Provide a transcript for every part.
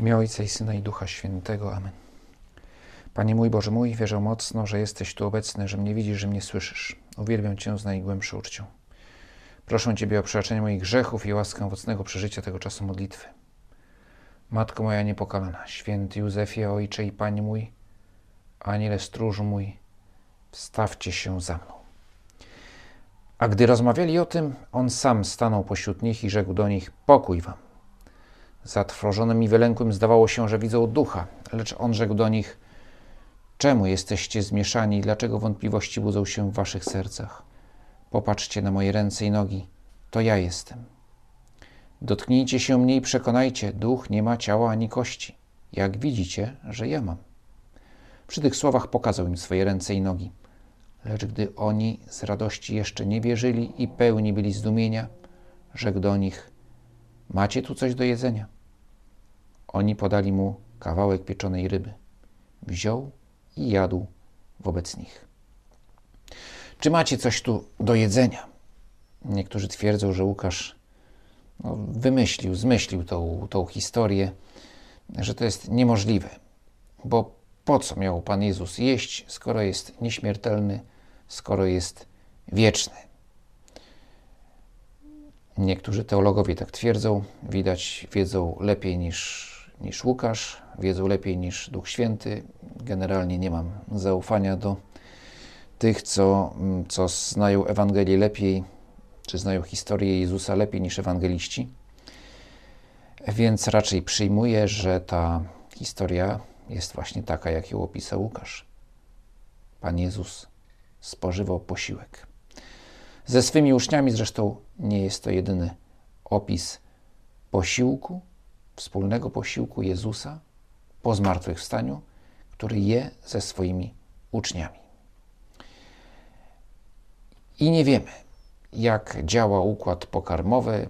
imię Ojca i Syna i Ducha Świętego. Amen. Panie mój Boże mój, wierzę mocno, że jesteś tu obecny, że mnie widzisz, że mnie słyszysz. Uwielbiam Cię z najgłębszą uczcią. Proszę Ciebie o przebaczenie moich grzechów i łaskę owocnego przeżycia tego czasu modlitwy. Matko moja niepokalana, święty Józefie, Ojcze i Panie mój, Aniele stróżu mój, wstawcie się za mną. A gdy rozmawiali o tym, on sam stanął pośród nich i rzekł do nich: Pokój wam. Zatrwożonym i wylękłym zdawało się, że widzą ducha, lecz on rzekł do nich: Czemu jesteście zmieszani i dlaczego wątpliwości budzą się w waszych sercach? Popatrzcie na moje ręce i nogi, to ja jestem. Dotknijcie się mnie i przekonajcie, duch nie ma ciała ani kości, jak widzicie, że ja mam. Przy tych słowach pokazał im swoje ręce i nogi. Lecz gdy oni z radości jeszcze nie wierzyli i pełni byli zdumienia, rzekł do nich: Macie tu coś do jedzenia? Oni podali mu kawałek pieczonej ryby. Wziął i jadł wobec nich. Czy macie coś tu do jedzenia? Niektórzy twierdzą, że Łukasz no, wymyślił, zmyślił tą, tą historię, że to jest niemożliwe, bo po co miał Pan Jezus jeść, skoro jest nieśmiertelny, skoro jest wieczny? Niektórzy teologowie tak twierdzą, widać, wiedzą lepiej niż, niż Łukasz, wiedzą lepiej niż Duch Święty. Generalnie nie mam zaufania do tych, co, co znają Ewangelię lepiej, czy znają historię Jezusa lepiej niż ewangeliści. Więc raczej przyjmuję, że ta historia jest właśnie taka, jak ją opisał Łukasz. Pan Jezus spożywał posiłek. Ze swymi uczniami zresztą nie jest to jedyny opis posiłku, wspólnego posiłku Jezusa po zmartwychwstaniu, który je ze swoimi uczniami. I nie wiemy, jak działa układ pokarmowy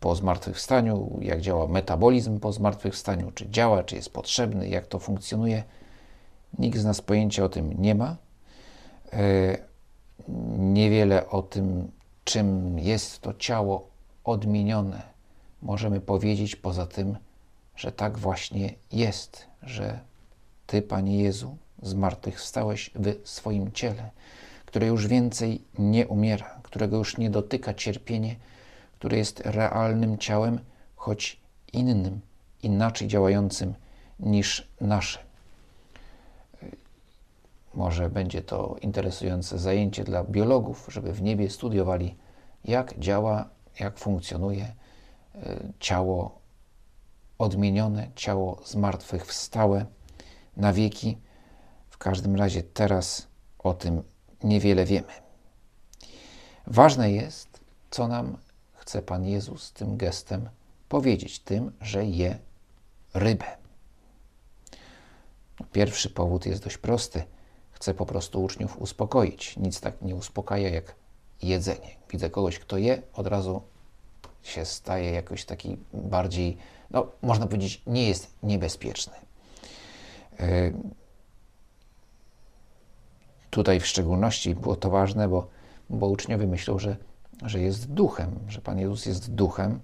po zmartwychwstaniu, jak działa metabolizm po zmartwychwstaniu, czy działa, czy jest potrzebny, jak to funkcjonuje. Nikt z nas pojęcia o tym nie ma. E, niewiele o tym, czym jest to ciało odmienione, możemy powiedzieć poza tym, że tak właśnie jest, że Ty, Panie Jezu, zmartwychwstałeś w swoim ciele, które już więcej nie umiera, którego już nie dotyka cierpienie, które jest realnym ciałem, choć innym, inaczej działającym niż nasze. Może będzie to interesujące zajęcie dla biologów, żeby w niebie studiowali, jak działa, jak funkcjonuje e, ciało odmienione, ciało zmartwychwstałe na wieki. W każdym razie teraz o tym niewiele wiemy. Ważne jest, co nam chce Pan Jezus tym gestem powiedzieć, tym, że je rybę. Pierwszy powód jest dość prosty. Chce po prostu uczniów uspokoić. Nic tak nie uspokaja jak jedzenie. Widzę kogoś, kto je, od razu się staje jakoś taki bardziej, no można powiedzieć, nie jest niebezpieczny. Yy, tutaj w szczególności było to ważne, bo, bo uczniowie myślą, że, że jest duchem, że Pan Jezus jest duchem,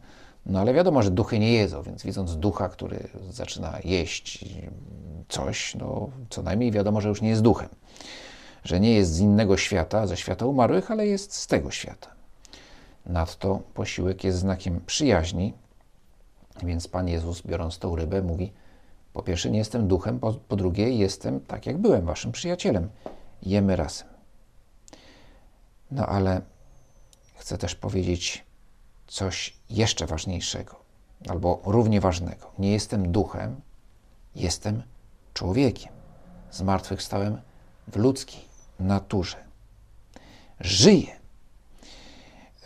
no ale wiadomo, że duchy nie jedzą, więc widząc ducha, który zaczyna jeść coś, no co najmniej wiadomo, że już nie jest duchem. Że nie jest z innego świata, ze świata umarłych, ale jest z tego świata. Nadto posiłek jest znakiem przyjaźni, więc Pan Jezus, biorąc tą rybę, mówi: Po pierwsze, nie jestem duchem, po, po drugie, jestem tak, jak byłem waszym przyjacielem. Jemy razem. No ale chcę też powiedzieć coś jeszcze ważniejszego, albo równie ważnego. Nie jestem duchem, jestem człowiekiem. Zmartwychwstałem w ludzkiej naturze. Żyję.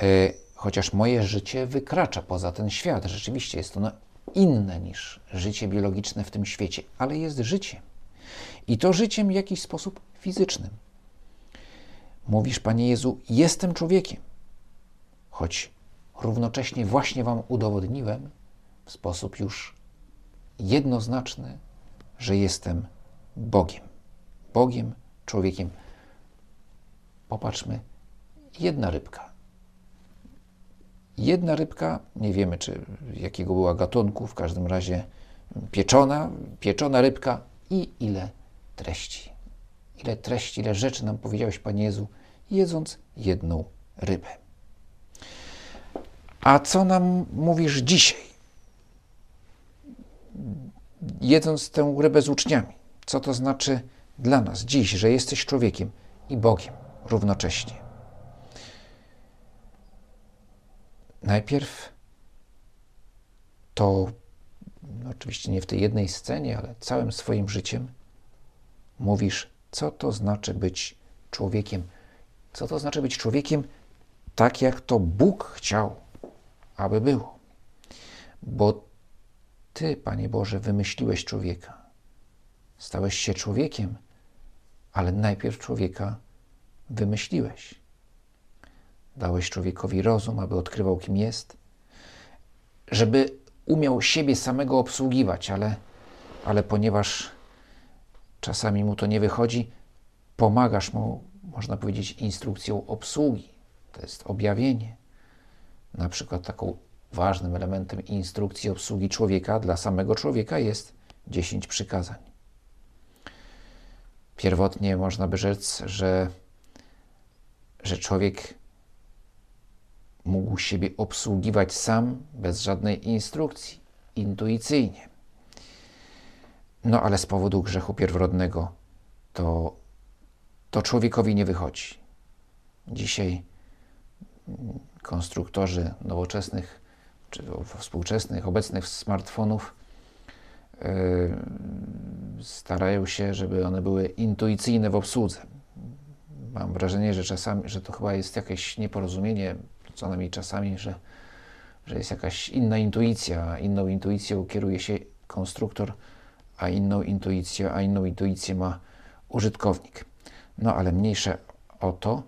E, chociaż moje życie wykracza poza ten świat. Rzeczywiście jest ono inne niż życie biologiczne w tym świecie, ale jest życiem. I to życiem w jakiś sposób fizycznym. Mówisz, Panie Jezu, jestem człowiekiem, choć równocześnie właśnie Wam udowodniłem w sposób już jednoznaczny, że jestem Bogiem. Bogiem, człowiekiem. Popatrzmy, jedna rybka. Jedna rybka, nie wiemy czy jakiego była gatunku, w każdym razie pieczona, pieczona rybka i ile treści. Ile treści, ile rzeczy nam powiedziałeś, Panie Jezu, jedząc jedną rybę. A co nam mówisz dzisiaj? Jedząc tę rybę z uczniami. Co to znaczy dla nas dziś, że jesteś człowiekiem i Bogiem równocześnie? Najpierw to no oczywiście nie w tej jednej scenie, ale całym swoim życiem mówisz, co to znaczy być człowiekiem. Co to znaczy być człowiekiem tak, jak to Bóg chciał, aby było. Bo Ty, Panie Boże, wymyśliłeś człowieka. Stałeś się człowiekiem, ale najpierw człowieka wymyśliłeś. Dałeś człowiekowi rozum, aby odkrywał, kim jest, żeby umiał siebie samego obsługiwać, ale, ale ponieważ czasami mu to nie wychodzi, pomagasz mu, można powiedzieć, instrukcją obsługi. To jest objawienie. Na przykład taką ważnym elementem instrukcji obsługi człowieka dla samego człowieka jest dziesięć przykazań. Pierwotnie można by rzec, że, że człowiek mógł siebie obsługiwać sam, bez żadnej instrukcji, intuicyjnie. No ale z powodu grzechu pierworodnego to, to człowiekowi nie wychodzi. Dzisiaj konstruktorzy nowoczesnych czy współczesnych, obecnych smartfonów yy, starają się, żeby one były intuicyjne w obsłudze. Mam wrażenie, że czasami, że to chyba jest jakieś nieporozumienie co najmniej czasami, że, że jest jakaś inna intuicja, inną intuicją kieruje się konstruktor, a inną intuicję, a inną intuicję ma użytkownik. No ale mniejsze o to,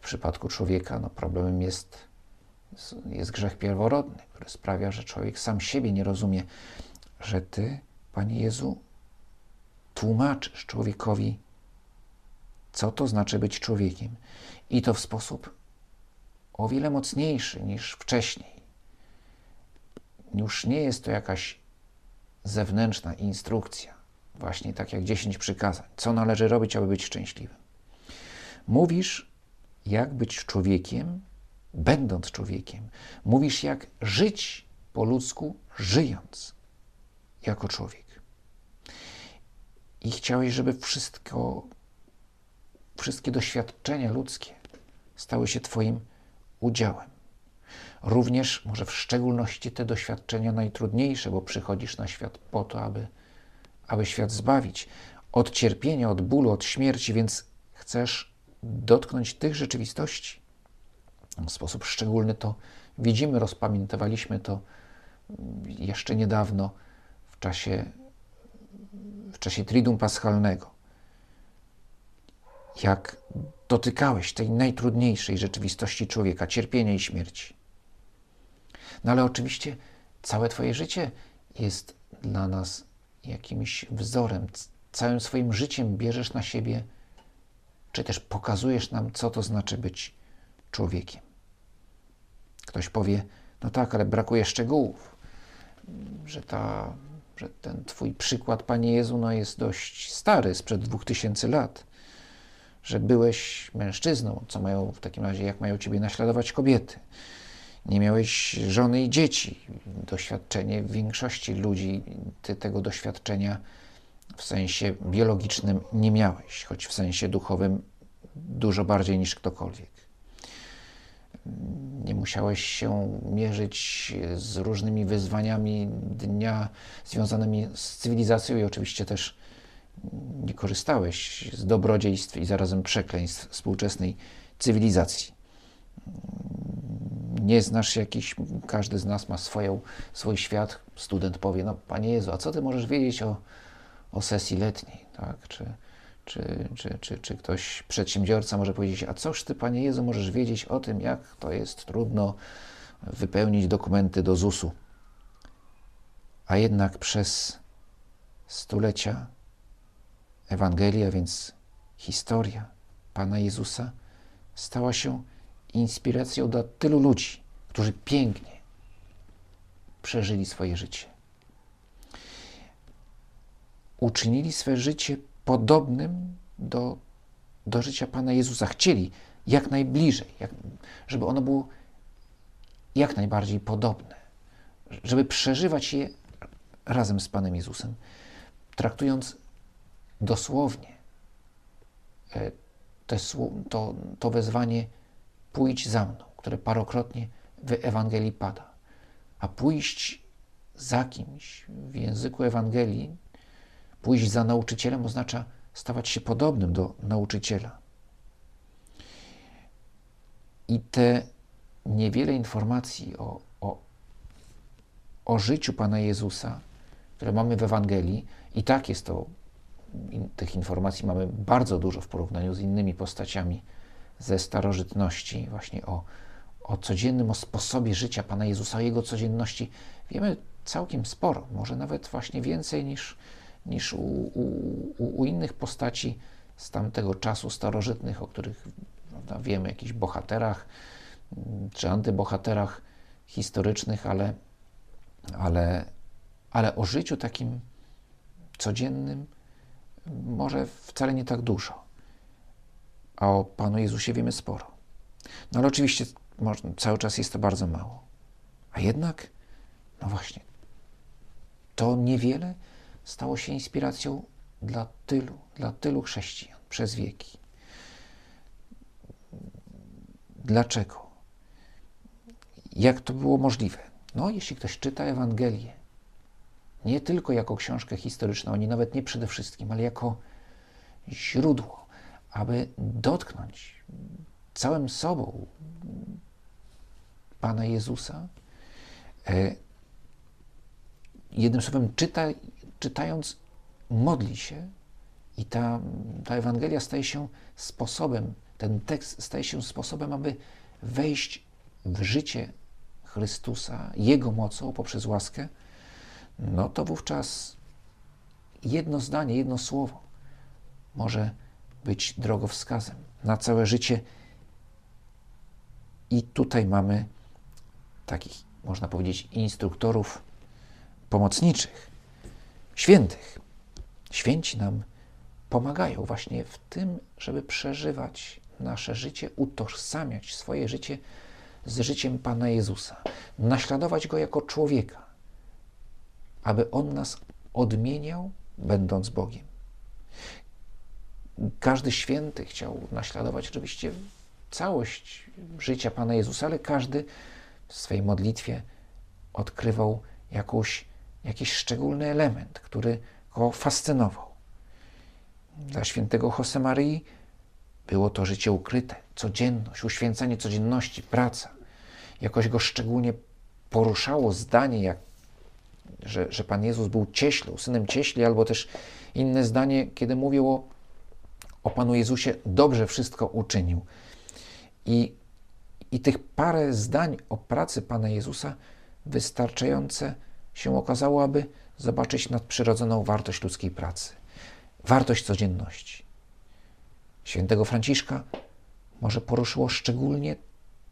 w przypadku człowieka no, problemem jest, jest grzech pierworodny, który sprawia, że człowiek sam siebie nie rozumie, że Ty, Panie Jezu, tłumaczysz człowiekowi, co to znaczy być człowiekiem. I to w sposób o wiele mocniejszy niż wcześniej. Już nie jest to jakaś zewnętrzna instrukcja, właśnie tak jak dziesięć przykazań, co należy robić, aby być szczęśliwym. Mówisz, jak być człowiekiem, będąc człowiekiem. Mówisz, jak żyć po ludzku, żyjąc jako człowiek. I chciałeś, żeby wszystko, wszystkie doświadczenia ludzkie stały się Twoim udziałem. Również, może w szczególności te doświadczenia najtrudniejsze, bo przychodzisz na świat po to, aby, aby świat zbawić od cierpienia, od bólu, od śmierci, więc chcesz dotknąć tych rzeczywistości. W sposób szczególny to widzimy, rozpamiętywaliśmy to jeszcze niedawno w czasie, w czasie Paschalnego. Jak dotykałeś tej najtrudniejszej rzeczywistości człowieka, cierpienia i śmierci. No ale oczywiście całe Twoje życie jest dla nas jakimś wzorem. Całym swoim życiem bierzesz na siebie, czy też pokazujesz nam, co to znaczy być człowiekiem. Ktoś powie, no tak, ale brakuje szczegółów, że, ta, że ten Twój przykład, Panie Jezu, no jest dość stary, sprzed dwóch tysięcy lat że byłeś mężczyzną, co mają w takim razie, jak mają ciebie naśladować kobiety. Nie miałeś żony i dzieci. Doświadczenie większości ludzi, ty tego doświadczenia w sensie biologicznym nie miałeś, choć w sensie duchowym dużo bardziej niż ktokolwiek. Nie musiałeś się mierzyć z różnymi wyzwaniami dnia związanymi z cywilizacją i oczywiście też nie korzystałeś z dobrodziejstw i zarazem przekleństw współczesnej cywilizacji. Nie znasz jakiś, każdy z nas ma swoją, swój świat. Student powie, no Panie Jezu, a co Ty możesz wiedzieć o, o sesji letniej, tak? Czy, czy, czy, czy, czy ktoś, przedsiębiorca może powiedzieć, a coż Ty, Panie Jezu, możesz wiedzieć o tym, jak to jest trudno wypełnić dokumenty do ZUS-u. A jednak przez stulecia Ewangelia, więc historia Pana Jezusa, stała się inspiracją dla tylu ludzi, którzy pięknie przeżyli swoje życie. Uczynili swe życie podobnym do, do życia Pana Jezusa. Chcieli jak najbliżej, jak, żeby ono było jak najbardziej podobne, żeby przeżywać je razem z Panem Jezusem, traktując dosłownie e, te, to, to wezwanie pójdź za mną, które parokrotnie w Ewangelii pada. A pójść za kimś w języku Ewangelii, pójść za nauczycielem oznacza stawać się podobnym do nauczyciela. I te niewiele informacji o, o, o życiu Pana Jezusa, które mamy w Ewangelii, i tak jest to, tych informacji mamy bardzo dużo w porównaniu z innymi postaciami ze starożytności, właśnie o, o codziennym, o sposobie życia Pana Jezusa, o Jego codzienności. Wiemy całkiem sporo, może nawet właśnie więcej niż, niż u, u, u innych postaci z tamtego czasu starożytnych, o których prawda, wiemy, jakichś bohaterach czy antybohaterach historycznych, ale, ale, ale o życiu takim codziennym może wcale nie tak dużo. A o Panu Jezusie wiemy sporo. No ale oczywiście cały czas jest to bardzo mało. A jednak, no właśnie, to niewiele stało się inspiracją dla tylu, dla tylu chrześcijan przez wieki. Dlaczego? Jak to było możliwe? No, jeśli ktoś czyta Ewangelię, nie tylko jako książkę historyczną, ani nawet nie przede wszystkim, ale jako źródło, aby dotknąć całym sobą Pana Jezusa, e, jednym słowem, czyta, czytając, modli się i ta, ta Ewangelia staje się sposobem, ten tekst staje się sposobem, aby wejść w życie Chrystusa, Jego mocą poprzez łaskę, no to wówczas jedno zdanie, jedno słowo może być drogowskazem na całe życie. I tutaj mamy takich, można powiedzieć, instruktorów pomocniczych, świętych. Święci nam pomagają właśnie w tym, żeby przeżywać nasze życie, utożsamiać swoje życie z życiem Pana Jezusa, naśladować Go jako człowieka, aby On nas odmieniał, będąc Bogiem. Każdy święty chciał naśladować oczywiście całość życia Pana Jezusa, ale każdy w swej modlitwie odkrywał jakąś, jakiś szczególny element, który go fascynował. Dla świętego Josemaryi było to życie ukryte, codzienność, uświęcenie codzienności, praca. Jakoś go szczególnie poruszało zdanie, jak, że, że Pan Jezus był cieślą, synem cieśli, albo też inne zdanie, kiedy mówił o, o Panu Jezusie, dobrze wszystko uczynił. I, I tych parę zdań o pracy Pana Jezusa wystarczające się okazało, aby zobaczyć nadprzyrodzoną wartość ludzkiej pracy, wartość codzienności. Świętego Franciszka może poruszyło szczególnie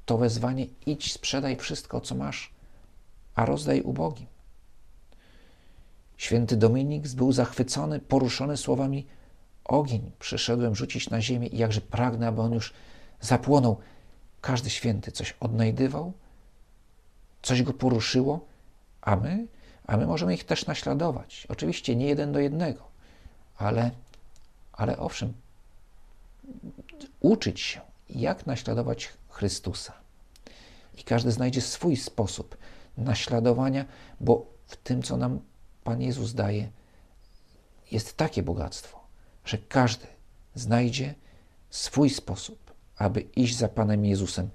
to wezwanie: idź, sprzedaj wszystko, co masz, a rozdaj ubogim. Święty Dominik był zachwycony, poruszony słowami: Ogień przyszedłem rzucić na ziemię i jakże pragnę, aby on już zapłonął. Każdy święty coś odnajdywał, coś go poruszyło, a my, a my możemy ich też naśladować. Oczywiście nie jeden do jednego, ale, ale owszem, uczyć się, jak naśladować Chrystusa. I każdy znajdzie swój sposób naśladowania, bo w tym, co nam Pan Jezus daje, jest takie bogactwo, że każdy znajdzie swój sposób, aby iść za Panem Jezusem.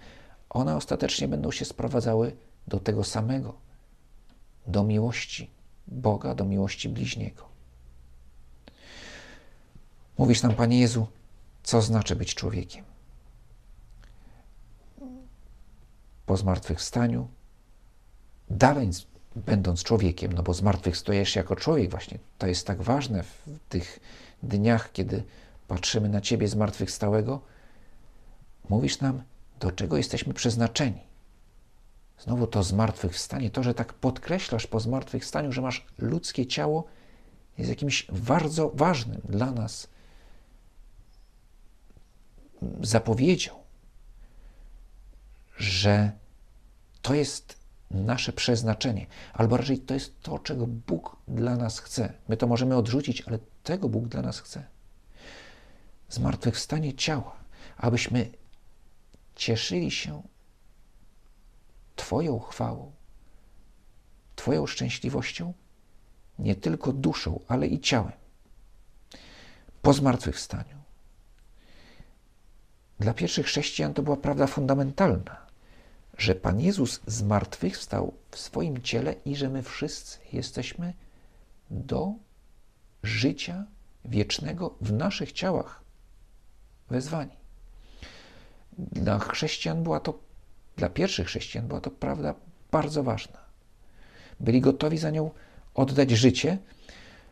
One ostatecznie będą się sprowadzały do tego samego, do miłości Boga, do miłości bliźniego. Mówisz nam, Panie Jezu, co znaczy być człowiekiem. Po zmartwychwstaniu, dalej będąc człowiekiem, no bo zmartwychwstajesz jako człowiek właśnie, to jest tak ważne w tych dniach, kiedy patrzymy na Ciebie zmartwychwstałego, mówisz nam, do czego jesteśmy przeznaczeni. Znowu to zmartwychwstanie, to, że tak podkreślasz po zmartwychwstaniu, że masz ludzkie ciało jest jakimś bardzo ważnym dla nas zapowiedzią, że to jest nasze przeznaczenie, albo raczej to jest to, czego Bóg dla nas chce. My to możemy odrzucić, ale tego Bóg dla nas chce. Zmartwychwstanie ciała, abyśmy cieszyli się Twoją chwałą, Twoją szczęśliwością, nie tylko duszą, ale i ciałem. Po zmartwychwstaniu. Dla pierwszych chrześcijan to była prawda fundamentalna, że Pan Jezus zmartwychwstał w swoim ciele i że my wszyscy jesteśmy do życia wiecznego w naszych ciałach wezwani. Dla chrześcijan była to, dla pierwszych chrześcijan była to prawda bardzo ważna. Byli gotowi za nią oddać życie,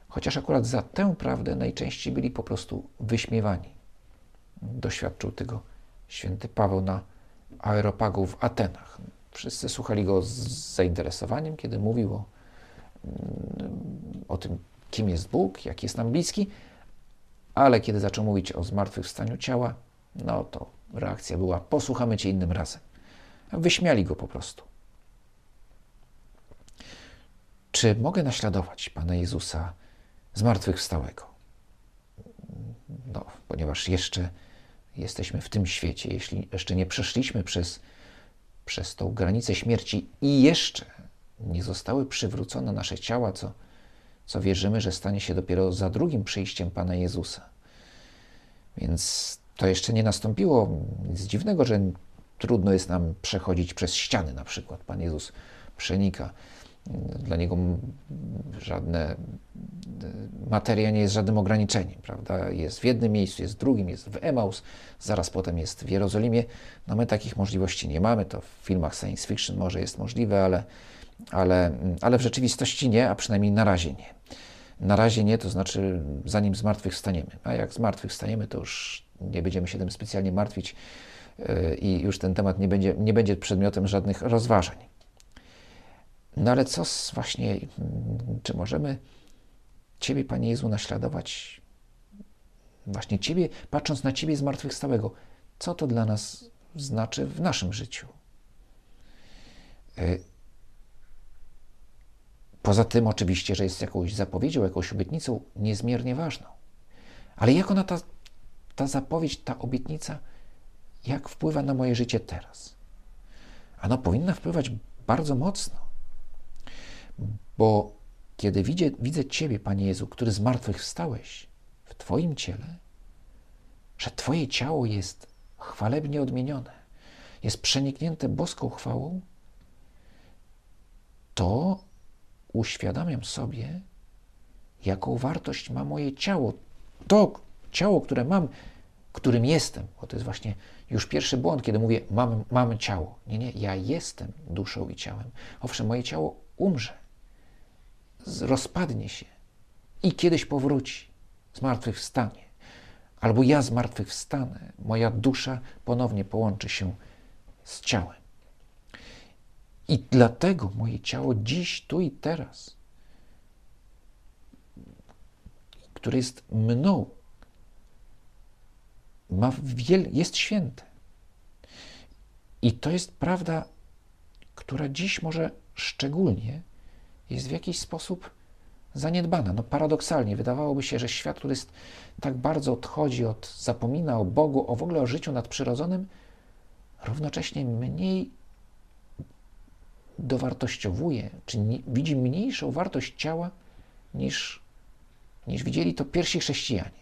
chociaż akurat za tę prawdę najczęściej byli po prostu wyśmiewani. Doświadczył tego święty Paweł na aeropagu w Atenach. Wszyscy słuchali go z zainteresowaniem, kiedy mówił o, o tym, kim jest Bóg, jaki jest nam bliski, ale kiedy zaczął mówić o zmartwychwstaniu ciała, no to reakcja była: posłuchamy cię innym razem. Wyśmiali go po prostu. Czy mogę naśladować Pana Jezusa zmartwychwstałego? No, ponieważ jeszcze jesteśmy w tym świecie, jeśli jeszcze nie przeszliśmy przez, przez tą granicę śmierci i jeszcze nie zostały przywrócone nasze ciała, co, co wierzymy, że stanie się dopiero za drugim przyjściem Pana Jezusa. Więc to jeszcze nie nastąpiło. Nic dziwnego, że trudno jest nam przechodzić przez ściany, na przykład. Pan Jezus przenika dla niego żadne materia nie jest żadnym ograniczeniem, prawda? Jest w jednym miejscu, jest w drugim, jest w Emaus, zaraz potem jest w Jerozolimie. No my takich możliwości nie mamy, to w filmach science fiction może jest możliwe, ale, ale, ale w rzeczywistości nie, a przynajmniej na razie nie. Na razie nie, to znaczy zanim zmartwychwstaniemy. A jak zmartwychwstaniemy, to już nie będziemy się tym specjalnie martwić i już ten temat nie będzie, nie będzie przedmiotem żadnych rozważań. No ale co z właśnie, czy możemy Ciebie, Panie Jezu, naśladować? Właśnie Ciebie, patrząc na Ciebie zmartwychwstałego, co to dla nas znaczy w naszym życiu? Poza tym, oczywiście, że jest jakąś zapowiedzią, jakąś obietnicą niezmiernie ważną. Ale jak ona, ta, ta zapowiedź, ta obietnica, jak wpływa na moje życie teraz? Ano powinna wpływać bardzo mocno. Bo kiedy widzę, widzę Ciebie, Panie Jezu, który z martwych wstałeś w Twoim ciele, że Twoje ciało jest chwalebnie odmienione, jest przeniknięte boską chwałą, to uświadamiam sobie, jaką wartość ma moje ciało. To ciało, które mam, którym jestem, bo to jest właśnie już pierwszy błąd, kiedy mówię, mam, mam ciało. Nie, nie, ja jestem duszą i ciałem. Owszem, moje ciało umrze, rozpadnie się i kiedyś powróci, zmartwychwstanie. Albo ja zmartwychwstanę, moja dusza ponownie połączy się z ciałem. I dlatego moje ciało dziś, tu i teraz, które jest mną, ma wiel, jest święte. I to jest prawda, która dziś może szczególnie jest w jakiś sposób zaniedbana. No paradoksalnie, wydawałoby się, że świat, który jest, tak bardzo odchodzi od, zapomina o Bogu, o w ogóle o życiu nadprzyrodzonym, równocześnie mniej dowartościowuje, czy nie, widzi mniejszą wartość ciała niż, niż widzieli to pierwsi chrześcijanie.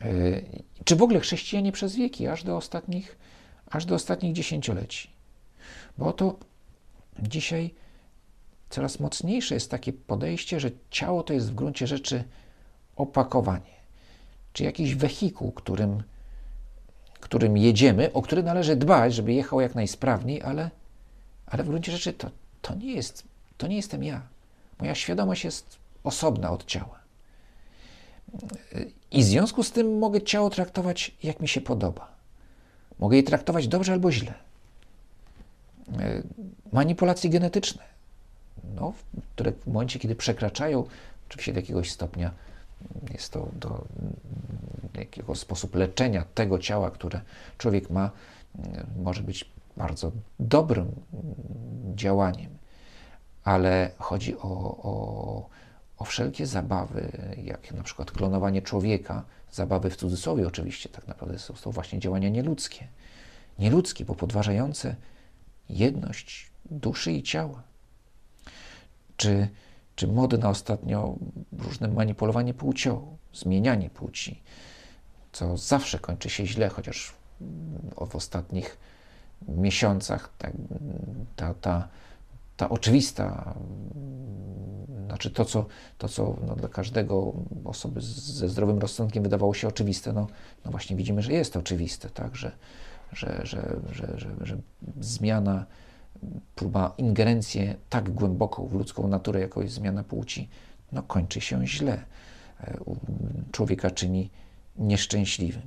Yy, czy w ogóle chrześcijanie przez wieki, aż do ostatnich, aż do ostatnich dziesięcioleci. Bo oto dzisiaj coraz mocniejsze jest takie podejście, że ciało to jest w gruncie rzeczy opakowanie, czy jakiś wehikuł, którym, którym jedziemy, o który należy dbać, żeby jechał jak najsprawniej, ale, ale w gruncie rzeczy to, to, nie jest, to nie jestem ja. Moja świadomość jest osobna od ciała. I w związku z tym mogę ciało traktować jak mi się podoba. Mogę je traktować dobrze albo źle. Manipulacje genetyczne no, które w momencie, kiedy przekraczają Oczywiście do jakiegoś stopnia jest to do jakiego sposób leczenia tego ciała, które człowiek ma, może być bardzo dobrym działaniem, ale chodzi o, o, o wszelkie zabawy, jak na przykład klonowanie człowieka, zabawy w cudzysłowie oczywiście, tak naprawdę są to właśnie działania nieludzkie. Nieludzkie, bo podważające jedność duszy i ciała. Czy, czy mody na ostatnio różne manipulowanie płcią, zmienianie płci, co zawsze kończy się źle, chociaż w ostatnich miesiącach ta, ta, ta, ta oczywista, znaczy to, co, to, co no, dla każdego osoby ze zdrowym rozsądkiem wydawało się oczywiste, no, no właśnie widzimy, że jest oczywiste, tak, że, że, że, że, że, że zmiana, próba ingerencji tak głęboką w ludzką naturę, jaką jest zmiana płci, no kończy się źle. E, człowieka czyni nieszczęśliwym.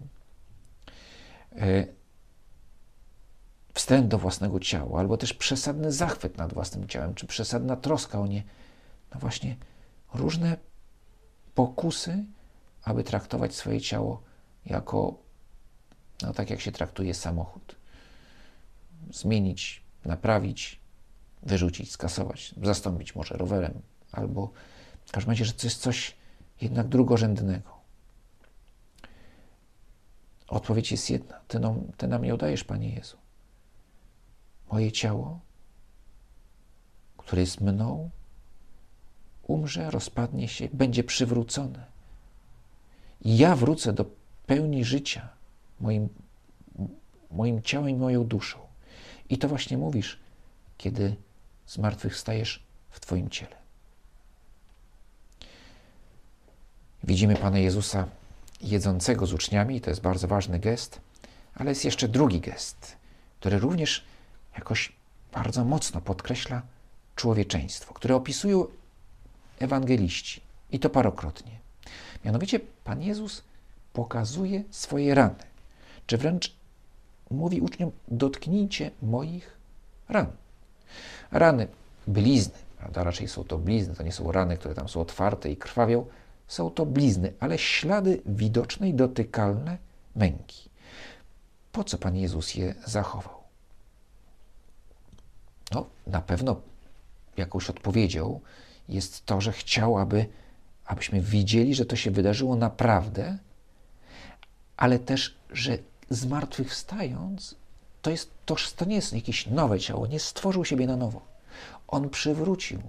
Wstręt do własnego ciała, albo też przesadny zachwyt nad własnym ciałem, czy przesadna troska o nie. No właśnie, różne pokusy, aby traktować swoje ciało jako, no tak jak się traktuje samochód. Zmienić, naprawić, wyrzucić, skasować, zastąpić może rowerem, albo w każdym razie, że to jest coś jednak drugorzędnego. Odpowiedź jest jedna. Ty nam, ty nam nie udajesz, Panie Jezu. Moje ciało, które jest mną, umrze, rozpadnie się, będzie przywrócone. I ja wrócę do pełni życia moim, moim ciałem i moją duszą. I to właśnie mówisz, kiedy zmartwychwstajesz w Twoim ciele. Widzimy Pana Jezusa jedzącego z uczniami, to jest bardzo ważny gest, ale jest jeszcze drugi gest, który również jakoś bardzo mocno podkreśla człowieczeństwo, które opisują ewangeliści i to parokrotnie. Mianowicie Pan Jezus pokazuje swoje rany, czy wręcz mówi uczniom: dotknijcie moich ran. Rany, blizny, prawda? raczej są to blizny, to nie są rany, które tam są otwarte i krwawią, są to blizny, ale ślady widoczne i dotykalne męki. Po co Pan Jezus je zachował? No, na pewno jakąś odpowiedzią jest to, że chciał, aby, abyśmy widzieli, że to się wydarzyło naprawdę, ale też, że zmartwychwstając, to, jest, to, to nie jest jakieś nowe ciało, nie stworzył siebie na nowo. On przywrócił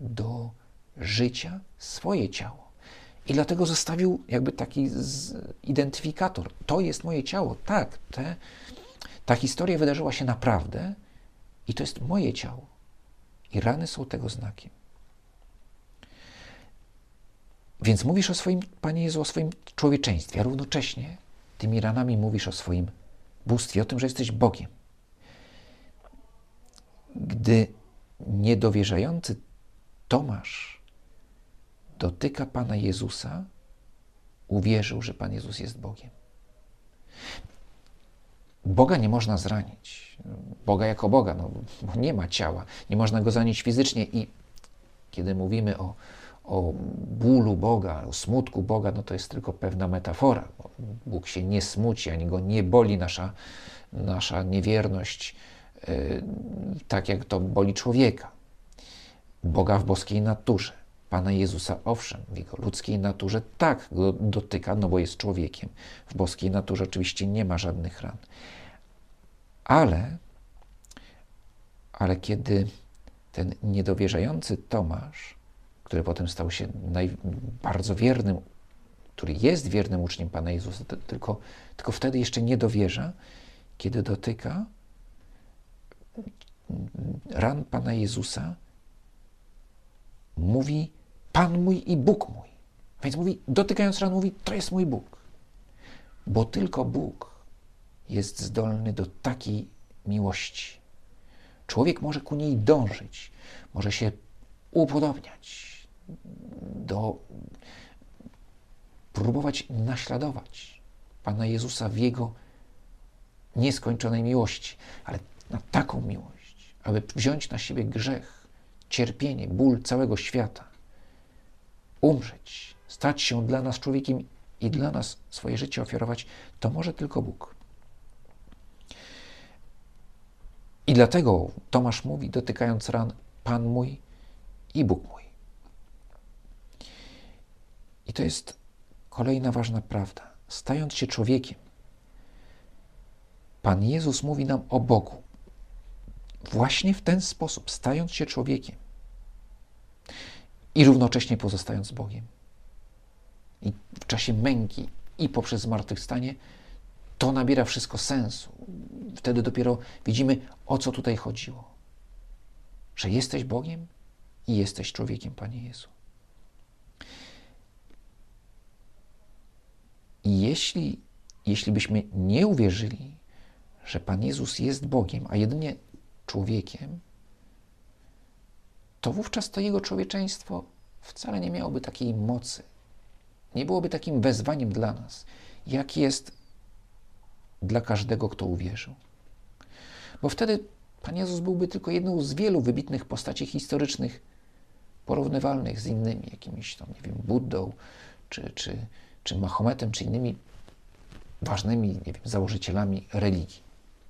do życia swoje ciało. I dlatego zostawił jakby taki identyfikator. To jest moje ciało. Tak, te, ta historia wydarzyła się naprawdę i to jest moje ciało. I rany są tego znakiem. Więc mówisz o swoim, Panie Jezu, o swoim człowieczeństwie, a równocześnie tymi ranami mówisz o swoim bóstwie, o tym, że jesteś Bogiem. Gdy niedowierzający Tomasz dotyka Pana Jezusa, uwierzył, że Pan Jezus jest Bogiem. Boga nie można zranić. Boga jako Boga, no, bo nie ma ciała. Nie można go zranić fizycznie i kiedy mówimy o, o bólu Boga, o smutku Boga, no to jest tylko pewna metafora. Bóg się nie smuci, ani go nie boli nasza, nasza niewierność, yy, tak jak to boli człowieka. Boga w boskiej naturze. Pana Jezusa, owszem, w jego ludzkiej naturze tak go dotyka, no bo jest człowiekiem. W boskiej naturze oczywiście nie ma żadnych ran. Ale, ale kiedy ten niedowierzający Tomasz, który potem stał się naj, bardzo wiernym, który jest wiernym uczniem Pana Jezusa, tylko, tylko wtedy jeszcze nie dowierza, kiedy dotyka ran Pana Jezusa, mówi Pan mój i Bóg mój. Więc mówi, dotykając ran, mówi, to jest mój Bóg. Bo tylko Bóg jest zdolny do takiej miłości. Człowiek może ku niej dążyć, może się upodobniać, do, próbować naśladować Pana Jezusa w Jego nieskończonej miłości, ale na taką miłość, aby wziąć na siebie grzech, cierpienie, ból całego świata, umrzeć, stać się dla nas człowiekiem i dla nas swoje życie ofiarować, to może tylko Bóg. I dlatego Tomasz mówi, dotykając ran, Pan mój i Bóg mój. I to jest kolejna ważna prawda. Stając się człowiekiem, Pan Jezus mówi nam o Bogu. Właśnie w ten sposób, stając się człowiekiem i równocześnie pozostając Bogiem. I w czasie męki i poprzez zmartwychwstanie to nabiera wszystko sensu. Wtedy dopiero widzimy, o co tutaj chodziło. Że jesteś Bogiem i jesteś człowiekiem, Panie Jezu. I jeśli, jeśli byśmy nie uwierzyli, że Pan Jezus jest Bogiem, a jedynie człowiekiem, to wówczas to Jego człowieczeństwo wcale nie miałoby takiej mocy, nie byłoby takim wezwaniem dla nas, jak jest dla każdego, kto uwierzył. Bo wtedy Pan Jezus byłby tylko jedną z wielu wybitnych postaci historycznych, porównywalnych z innymi, jakimiś tam, nie wiem, Buddą, czy, czy, czy Mahometem, czy innymi ważnymi, nie wiem, założycielami religii,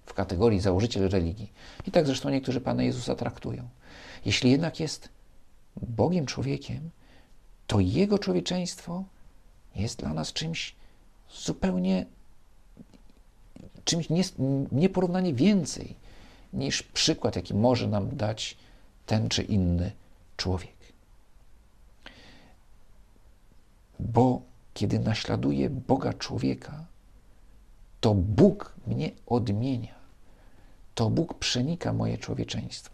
w kategorii założyciel religii. I tak zresztą niektórzy Pana Jezusa traktują. Jeśli jednak jest Bogiem człowiekiem, to Jego człowieczeństwo jest dla nas czymś zupełnie, czymś nieporównanie więcej niż przykład, jaki może nam dać ten czy inny człowiek. Bo kiedy naśladuję Boga człowieka, to Bóg mnie odmienia. To Bóg przenika moje człowieczeństwo.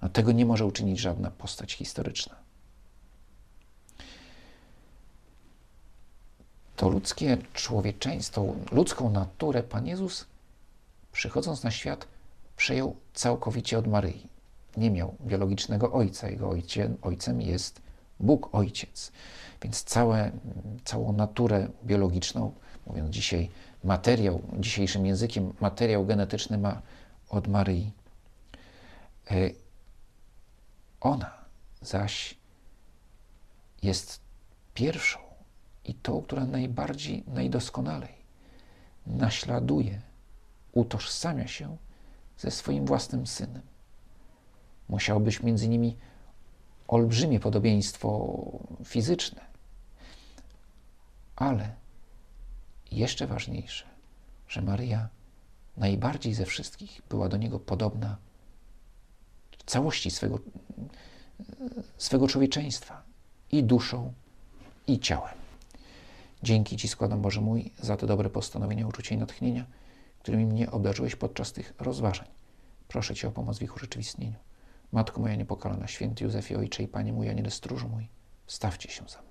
A tego nie może uczynić żadna postać historyczna. To ludzkie człowieczeństwo, ludzką naturę Pan Jezus, przychodząc na świat, przejął całkowicie od Maryi. Nie miał biologicznego ojca. Jego ojcem jest Bóg Ojciec. Więc całe, całą naturę biologiczną, mówiąc dzisiaj materiał, dzisiejszym językiem, materiał genetyczny ma od Maryi. Ona zaś jest pierwszą i tą, która najbardziej, najdoskonalej naśladuje, utożsamia się ze swoim własnym synem. Musiało być między nimi olbrzymie podobieństwo fizyczne, ale jeszcze ważniejsze, że Maryja najbardziej ze wszystkich była do niego podobna całości swego, swego człowieczeństwa i duszą, i ciałem. Dzięki Ci składam, Boże mój, za te dobre postanowienia, uczucie i natchnienia, którymi mnie obdarzyłeś podczas tych rozważań. Proszę Cię o pomoc w ich urzeczywistnieniu. Matko moja niepokalana, święty Józefie, Ojcze i Panie mój, Aniele stróżu mój, stawcie się za mną.